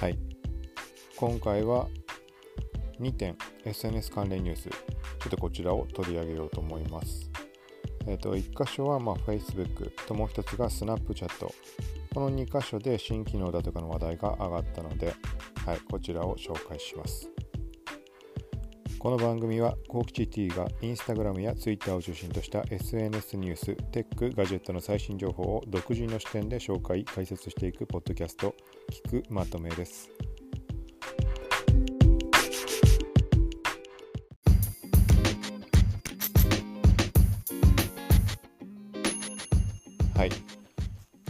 はい。今回は2点 SNS 関連ニュース。ちょっとこちらを取り上げようと思います。え、ー、と1箇所はま Facebook ともう1つが Snapchat この2箇所で新機能だとかの話題が上がったので、はい、こちらを紹介します。この番組は、コーキチ T がインスタグラムやツイッターを中心とした SNS ニュース、テック、ガジェットの最新情報を独自の視点で紹介、解説していくポッドキャスト、聞くまとめです。はい。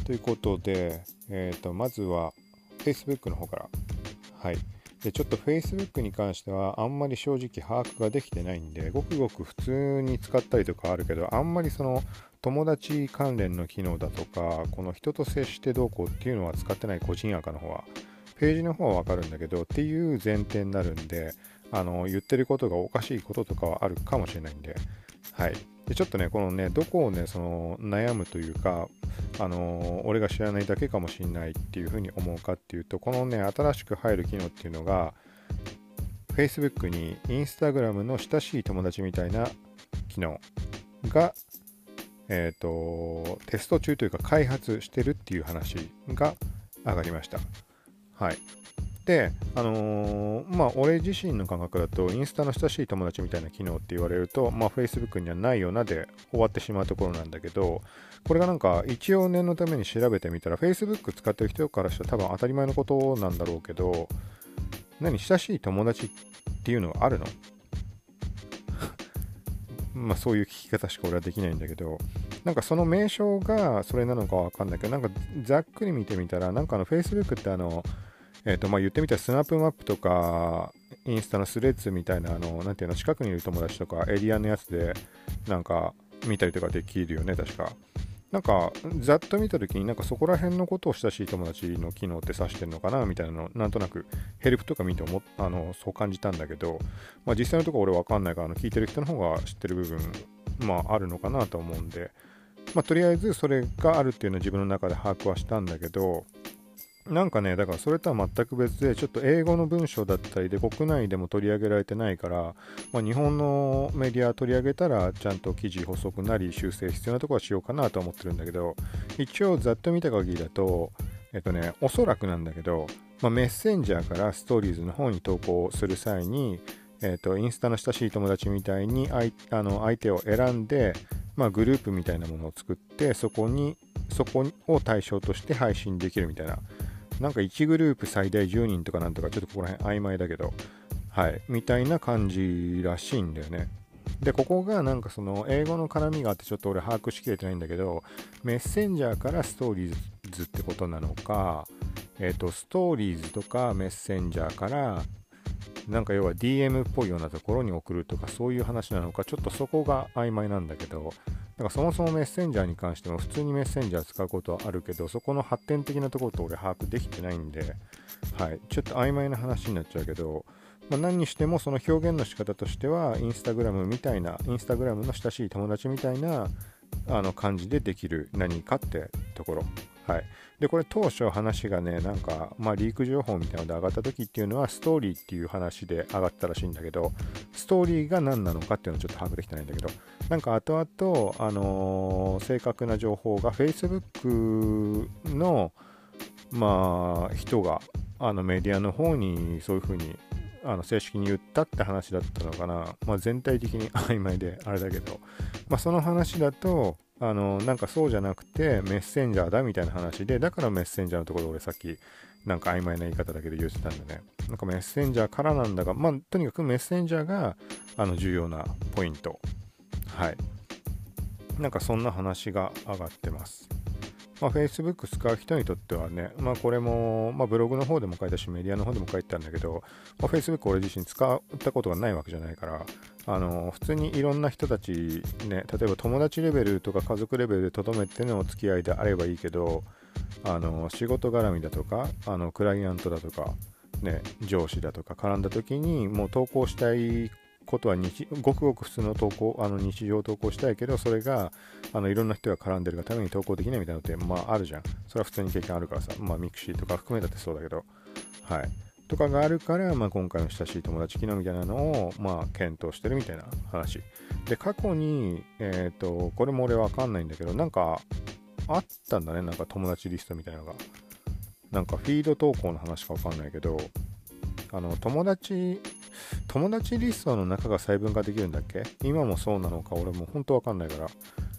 ということで、えーと、まずは Facebook の方から。はい。でちょっと Facebook に関してはあんまり正直把握ができてないんでごくごく普通に使ったりとかあるけどあんまりその友達関連の機能だとかこの人と接してどうこうっていうのは使ってない個人アカの方はページの方はわかるんだけどっていう前提になるんであの言ってることがおかしいこととかはあるかもしれないんで。はい。でちょっとねこのねどこをねその悩むというかあの、俺が知らないだけかもしんないっていうふうに思うかっていうとこのね新しく入る機能っていうのが Facebook に Instagram の親しい友達みたいな機能がえっ、ー、とテスト中というか開発してるっていう話が上がりました。はい。で、あのー、まあ、俺自身の感覚だと、インスタの親しい友達みたいな機能って言われると、まあ、Facebook にはないよなで終わってしまうところなんだけど、これがなんか、一応念のために調べてみたら、Facebook 使ってる人からしたら多分当たり前のことなんだろうけど、何、親しい友達っていうのがあるの？まあ、そういう聞き方しか俺はできないんだけど、なんかその名称がそれなのかわかんないけど、なんかざっくり見てみたら、なんかあの Facebook ってあの、えっ、ー、と、まあ、言ってみたらスナップマップとか、インスタのスレッズみたいな、あの、なんていうの、近くにいる友達とか、エリアのやつで、なんか、見たりとかできるよね、確か。なんか、ざっと見たときに、なんかそこら辺のことを親しい友達の機能って指してるのかなみたいなの、なんとなく、ヘルプとか見ても、あの、そう感じたんだけど、まあ実際のところ俺わかんないから、あの、聞いてる人の方が知ってる部分、まああるのかなと思うんで、まあとりあえずそれがあるっていうのは自分の中で把握はしたんだけど、なんかね、だからそれとは全く別で、ちょっと英語の文章だったりで国内でも取り上げられてないから、まあ、日本のメディア取り上げたら、ちゃんと記事補足なり修正必要なところはしようかなと思ってるんだけど、一応ざっと見た限りだと、えっとね、おそらくなんだけど、まあ、メッセンジャーからストーリーズの方に投稿する際に、えっと、インスタの親しい友達みたいに相あの相手を選んで、まあ、グループみたいなものを作って、そこに、そこを対象として配信できるみたいな。なんか1グループ最大10人とかなんとか、ちょっとここら辺曖昧だけど、はい、みたいな感じらしいんだよね。で、ここがなんかその英語の絡みがあってちょっと俺把握しきれてないんだけど、メッセンジャーからストーリーズってことなのか、えっ、ー、と、ストーリーズとかメッセンジャーからなんか要は DM っぽいようなところに送るとかそういう話なのかちょっとそこが曖昧なんだけどだかそもそもメッセンジャーに関しても普通にメッセンジャー使うことはあるけどそこの発展的なところと俺把握できてないんで、はい、ちょっと曖昧な話になっちゃうけど、まあ、何にしてもその表現の仕方としてはインスタグラムみたいなインスタグラムの親しい友達みたいなあの感じでできる何かってところ。はい。で、これ当初話がね、なんか、まあリーク情報みたいなので上がった時っていうのはストーリーっていう話で上がったらしいんだけど、ストーリーが何なのかっていうのはちょっと把握できてないんだけど、なんか後々、あのー、正確な情報が Facebook の、まあ、人が、あのメディアの方にそういう風にあの正式に言ったって話だったのかな、まあ、全体的に曖昧であれだけど、まあ、その話だとあのなんかそうじゃなくてメッセンジャーだみたいな話でだからメッセンジャーのところで俺さっきなんか曖昧な言い方だけで言ってたんでね。なんかメッセンジャーからなんだがまあとにかくメッセンジャーがあの重要なポイント。はい。なんかそんな話が上がってます。まあ、Facebook 使う人にとってはね、まあ、これも、まあ、ブログの方でも書いたし、メディアの方でも書いてたんだけど、まあ、Facebook 俺自身使ったことがないわけじゃないから、あの普通にいろんな人たち、ね、例えば友達レベルとか家族レベルでとどめてのお付き合いであればいいけど、あの仕事絡みだとか、あのクライアントだとか、ね、上司だとか絡んだ時にもう投稿したいことは日ごくごく普通の投稿あの日常投稿したいけどそれがあのいろんな人が絡んでるがために投稿できないみたいなのってまああるじゃん。それは普通に経験あるからさ。まあミクシーとか含めたってそうだけど。はい。とかがあるから、まあ、今回の親しい友達機能みたいなのを、まあ、検討してるみたいな話。で過去に、えっ、ー、とこれも俺わかんないんだけどなんかあったんだねなんか友達リストみたいなのが。なんかフィード投稿の話かわかんないけどあの友達友達リストの中が細分化できるんだっけ？今もそうなのか俺も本当わかんないから。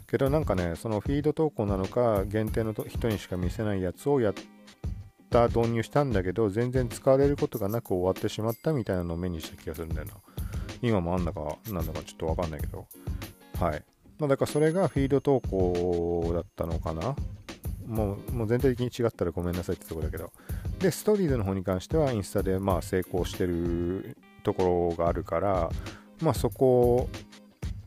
けどなんかねそのフィード投稿なのか限定の人にしか見せないやつをやってた導入したんだけど全然使われることがなく終わってしまったみたいなのを目にした気がするんだよな。今もあんだかなんだかちょっとわかんないけど。はい。まあだからそれがフィード投稿だったのかな。もうもう全体的に違ったらごめんなさいってとこだけど。でストーリーズの方に関してはインスタでまあ成功してるところがあるからまあそこ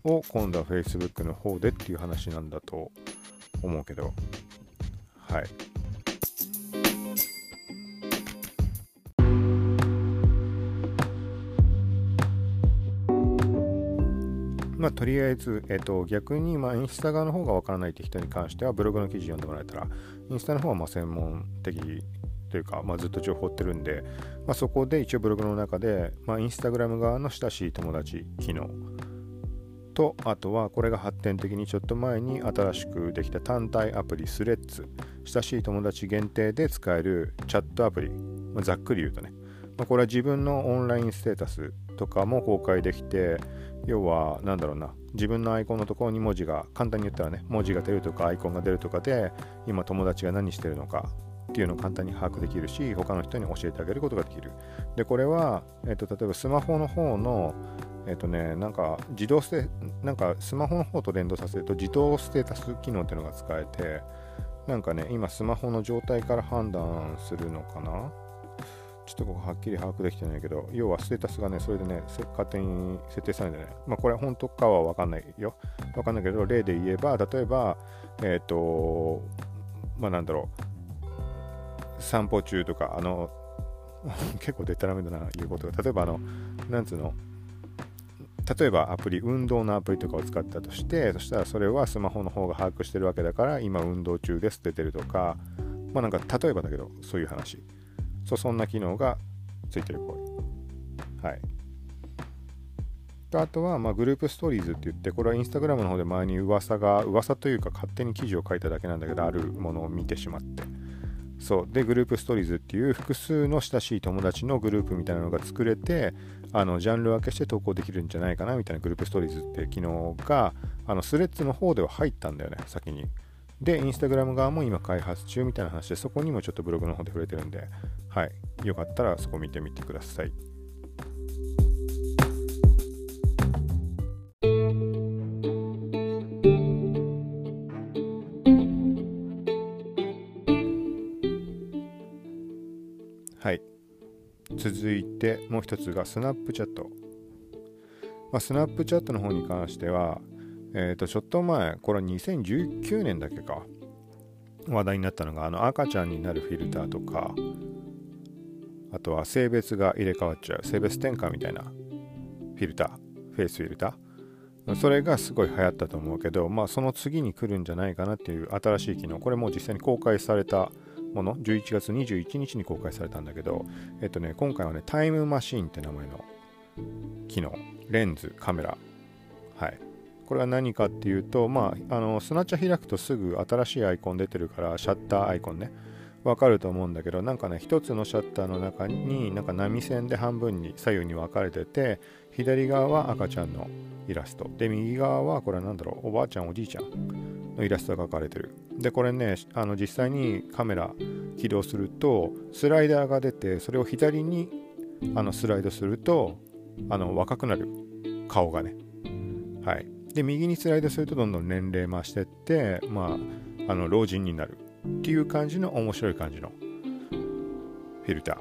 を今度は Facebook の方でっていう話なんだと思うけど。はい。まあ、とりあえず、えっと、逆に、まあ、インスタ側の方がわからないって人に関しては、ブログの記事読んでもらえたら、インスタの方はま専門的というか、まあ、ずっと情報追ってるんで、まあ、そこで一応ブログの中で、まあ、インスタグラム側の親しい友達機能と、あとはこれが発展的にちょっと前に新しくできた単体アプリスレッズ、親しい友達限定で使えるチャットアプリ、まあ、ざっくり言うとね、まあ、これは自分のオンラインステータスとかも公開できて、要は何だろうな、自分のアイコンのところに文字が、簡単に言ったらね、文字が出るとかアイコンが出るとかで、今友達が何してるのかっていうのを簡単に把握できるし、他の人に教えてあげることができる。で、これは、えっと、例えばスマホの方の、えっ、とね、なんか自動ス、なんかスマホの方と連動させると自動ステータス機能っていうのが使えて、なんかね、今スマホの状態から判断するのかなちょっとここはっきり把握できてないけど、要はステータスがね、それでね、勝手に設定されてね、まあこれ本当かはわかんないよ。わかんないけど、例で言えば、例えば、えっ、ー、と、まあなんだろう、散歩中とか、あの、結構デタラメだな、言うことが。例えば、あの、なんつうの、例えばアプリ、運動のアプリとかを使ったとして、そしたらそれはスマホの方が把握してるわけだから、今運動中です出てるとか、まあなんか例えばだけど、そういう話。そう、そんな機能がついてるこれ。はい。あとは、まあ、グループストーリーズって言って、これはインスタグラムの方で前に噂が、噂というか勝手に記事を書いただけなんだけど、あるものを見てしまって。そう。で、グループストーリーズっていう複数の親しい友達のグループみたいなのが作れて、あのジャンル分けして投稿できるんじゃないかなみたいなグループストーリーズって機能があのスレッズの方では入ったんだよね先にでインスタグラム側も今開発中みたいな話でそこにもちょっとブログの方で触れてるんではい。よかったらそこ見てみてください。はい。続いてもう一つがスナップチャット。まあ、スナップチャットの方に関しては、えっ、ー、と、ちょっと前、これは2019年だけか、話題になったのが、あの赤ちゃんになるフィルターとか、あとは性別が入れ替わっちゃう、性別転換みたいな。フィルター、フェイスフィルター。それがすごい流行ったと思うけど、まあその次に来るんじゃないかなっていう新しい機能、これも実際に公開されたもの。11月21日に公開されたんだけど、えっとね、今回はねタイムマシーンって名前の機能。レンズカメラ。はい。これは何かっていうとまああのスナッチャ開くとすぐ新しいアイコン出てるからシャッターアイコンね。わかると思うんだけどなんかね一つのシャッターの中になんか波線で半分に左右に分かれてて左側は赤ちゃんのイラスト。で右側はこれは何だろうおばあちゃんおじいちゃんのイラストが描かれてる。でこれねあの実際にカメラ起動するとスライダーが出てそれを左にあのスライドするとあの若くなる。顔がね。はい。で右にスライドするとどんどん年齢増してってまああの老人になる。っていう感じの面白い感じのフィルタ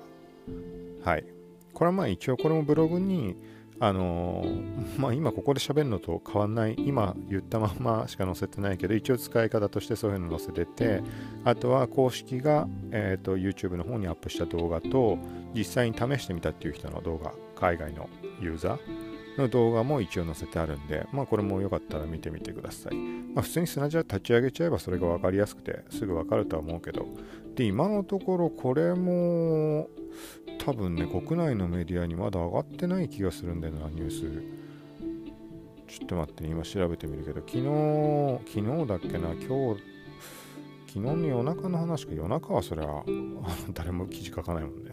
ー。はい。これはまあ一応これもブログにあのー、まあ今ここで喋るのと変わんない。今言ったまんましか載せてないけど一応使い方としてそういうの載せててあとは公式が、えーと、YouTube の方にアップした動画と実際に試してみたっていう人の動画。海外のユーザー。の動画も一応載せてあるんで、まあこれもよかったら見てみてください。まあ普通に砂地は立ち上げちゃえばそれが分かりやすくてすぐ分かるとは思うけど、で、今のところこれも多分ね、国内のメディアにまだ上がってない気がするんだよな、ニュース。ちょっと待って、今調べてみるけど、昨日、昨日だっけな、今日、昨日の夜中の話か、夜中はそれは誰も記事書かないもんね。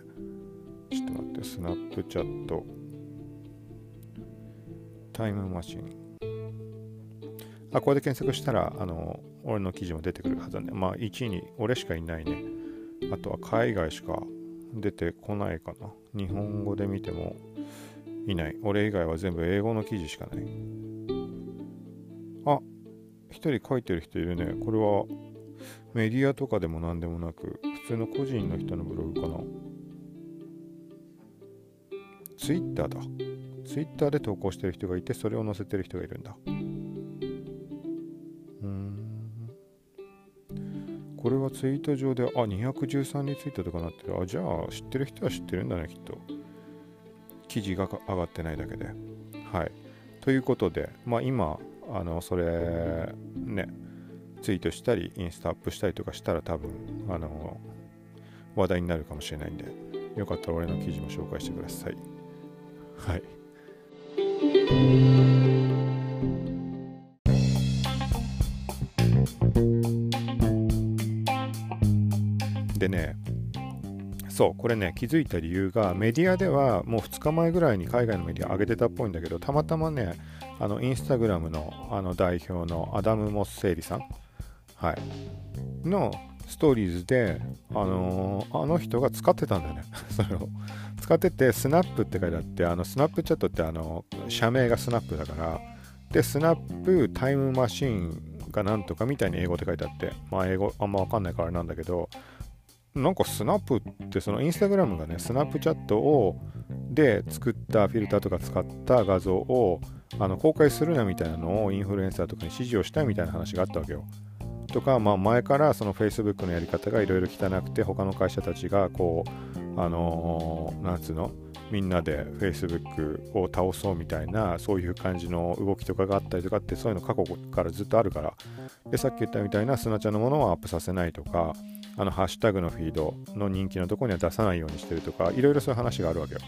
ちょっと待って、スナップチャット。タイムマシン。あ、これで検索したら、あの、俺の記事も出てくるはずなんで、まあ、1位に俺しかいないね。あとは海外しか出てこないかな。日本語で見てもいない。俺以外は全部英語の記事しかない。あ、一人書いてる人いるね。これはメディアとかでも何でもなく、普通の個人の人のブログかな。ツイッターだ。ツイッターで投稿してる人がいて、それを載せてる人がいるんだ。うん。これはツイート上で、あ、213リツイートとかなってる。あ、じゃあ知ってる人は知ってるんだね、きっと。記事が上がってないだけで。はい。ということで、まあ今、あの、それ、ね、ツイートしたり、インスタアップしたりとかしたら多分、あの、話題になるかもしれないんで、よかったら俺の記事も紹介してください。はい。でね、そう、これね、気づいた理由が、メディアではもう2日前ぐらいに海外のメディア上げてたっぽいんだけど、たまたまね、あの、インスタグラムのあの代表のアダム・モッセーリさん、はい、のストーリーズで、あのー、あの人が使ってたんだよね。それを。使ってて、スナップって書いてあって、あの、スナップチャットってあの、社名がスナップだから、で、スナップタイムマシンがなんとかみたいに英語で書いてあって、まあ英語あんまわかんないからあれなんだけど、なんかスナップってそのインスタグラムがね、スナップチャットをで作ったフィルターとか使った画像をあの公開するなみたいなのをインフルエンサーとかに指示をしたいみたいな話があったわけよ。とか、まあ、前からその Facebook のやり方がいろいろ汚くて他の会社たちがこうあのー、なんつうのみんなで Facebook を倒そうみたいなそういう感じの動きとかがあったりとかってそういうの過去からずっとあるからでさっき言ったみたいな砂ちゃんのものをアップさせないとかあのハッシュタグのフィードの人気のとこには出さないようにしてるとかいろいろそういう話があるわけよ。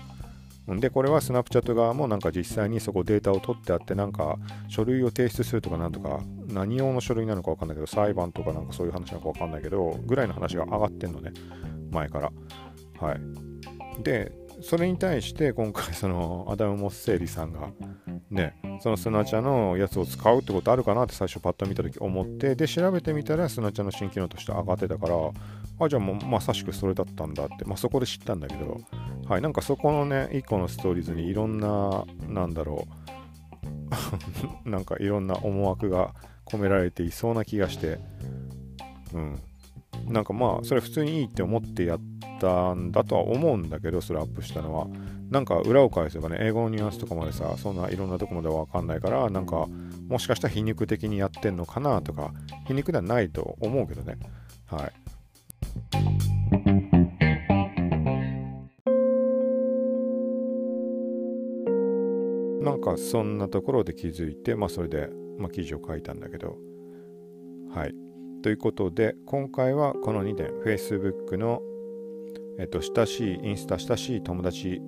で、これはスナップチャット側もなんか実際にそこデータを取ってあって、なんか書類を提出するとかなんとか、何用の書類なのかわかんないけど、裁判とかなんかそういう話なのかわかんないけど、ぐらいの話が上がってんのね、前から。はい。で、それに対して今回そのアダム・モッセーリさんがね、そのスナチャのやつを使うってことあるかなって最初パッと見た時思って、で、調べてみたらスナチャの新機能として上がってたから、あ、じゃあもうまさしくそれだったんだって、まあそこで知ったんだけど、はい、なんかそこのね、1個のストーリーズにいろんな、なんだろう、なんかいろんな思惑が込められていそうな気がして、うん。なんかまあ、それ普通にいいって思ってやったんだとは思うんだけど、それアップしたのは。なんか裏を返せばね、英語のニュアンスとかまでさ、そんないろんなとこまではわかんないから、なんか、もしかしたら皮肉的にやってんのかなとか、皮肉ではないと思うけどね。はい。かそんなところで気づいて、まあそれで、まあ、記事を書いたんだけど、はい。ということで、今回はこの2点、Facebook の、えっと、親しい、インスタ親しい友達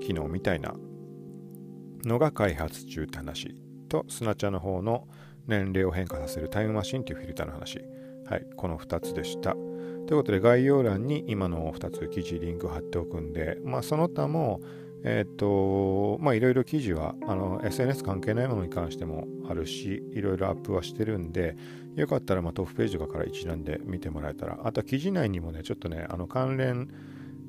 機能みたいなのが開発中って話と、スナチャの方の年齢を変化させるタイムマシンっていうフィルターの話。はい、この2つでした。ということで、概要欄に今の2つ記事リンク貼っておくんで、まあその他も、えっ、と、まあいろいろ記事はあの SNS 関係ないものに関してもあるし、いろいろアップはしてるんで、よかったらまあトップページとかから一覧で見てもらえたら、あとは記事内にもね、ちょっとね、あの関連、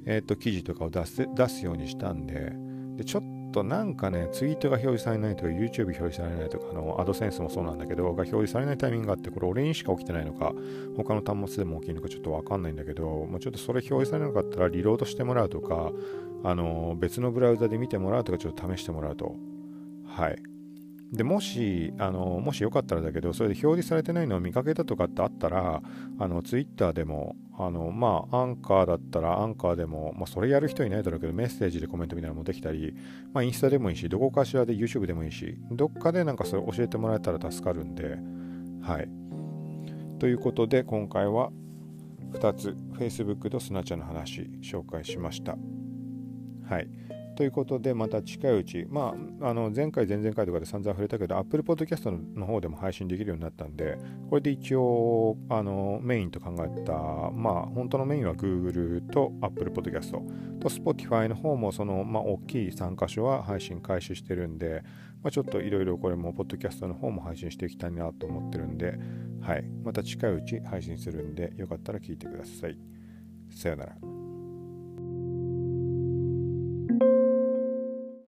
えっ、と、記事とかを出す出すようにしたんで、で、ちょっとなんかね、ツイートが表示されないとか、YouTube 表示されないとか、あの、アドセンスもそうなんだけど、が表示されないタイミングがあって、これ俺にしか起きてないのか、他の端末でも起きるのかちょっとわかんないんだけど、まあ、ちょっとそれ表示されなかったらリロードしてもらうとか、あの、別のブラウザで見てもらうとか、ちょっと試してもらうと、はい。でもしあのもしよかったらだけどそれで表示されてないのを見かけたとかってあったらあの Twitter でもあのまあアンカーだったらアンカーでも、まあ、それやる人いないだろうけどメッセージでコメントみたいなのもできたり、まあ、インスタでもいいしどこかしらで YouTube でもいいしどっかでなんかそれ教えてもらえたら助かるんではい。ということで今回は2つ Facebook とスナチャの話紹介しました。はいということで、また近いうち、まあ、あの前回、前々回とかで散々触れたけど、Apple Podcast の方でも配信できるようになったんで、これで一応あのメインと考えた、まあ、本当のメインは Google と Apple Podcast と Spotify の方も、その、まあ、大きい3箇所は配信開始してるんで、まあ、ちょっといろいろこれも、ポッドキャストの方も配信していきたいなと思ってるんで、はい、また近いうち配信するんで、よかったら聞いてください。さよなら。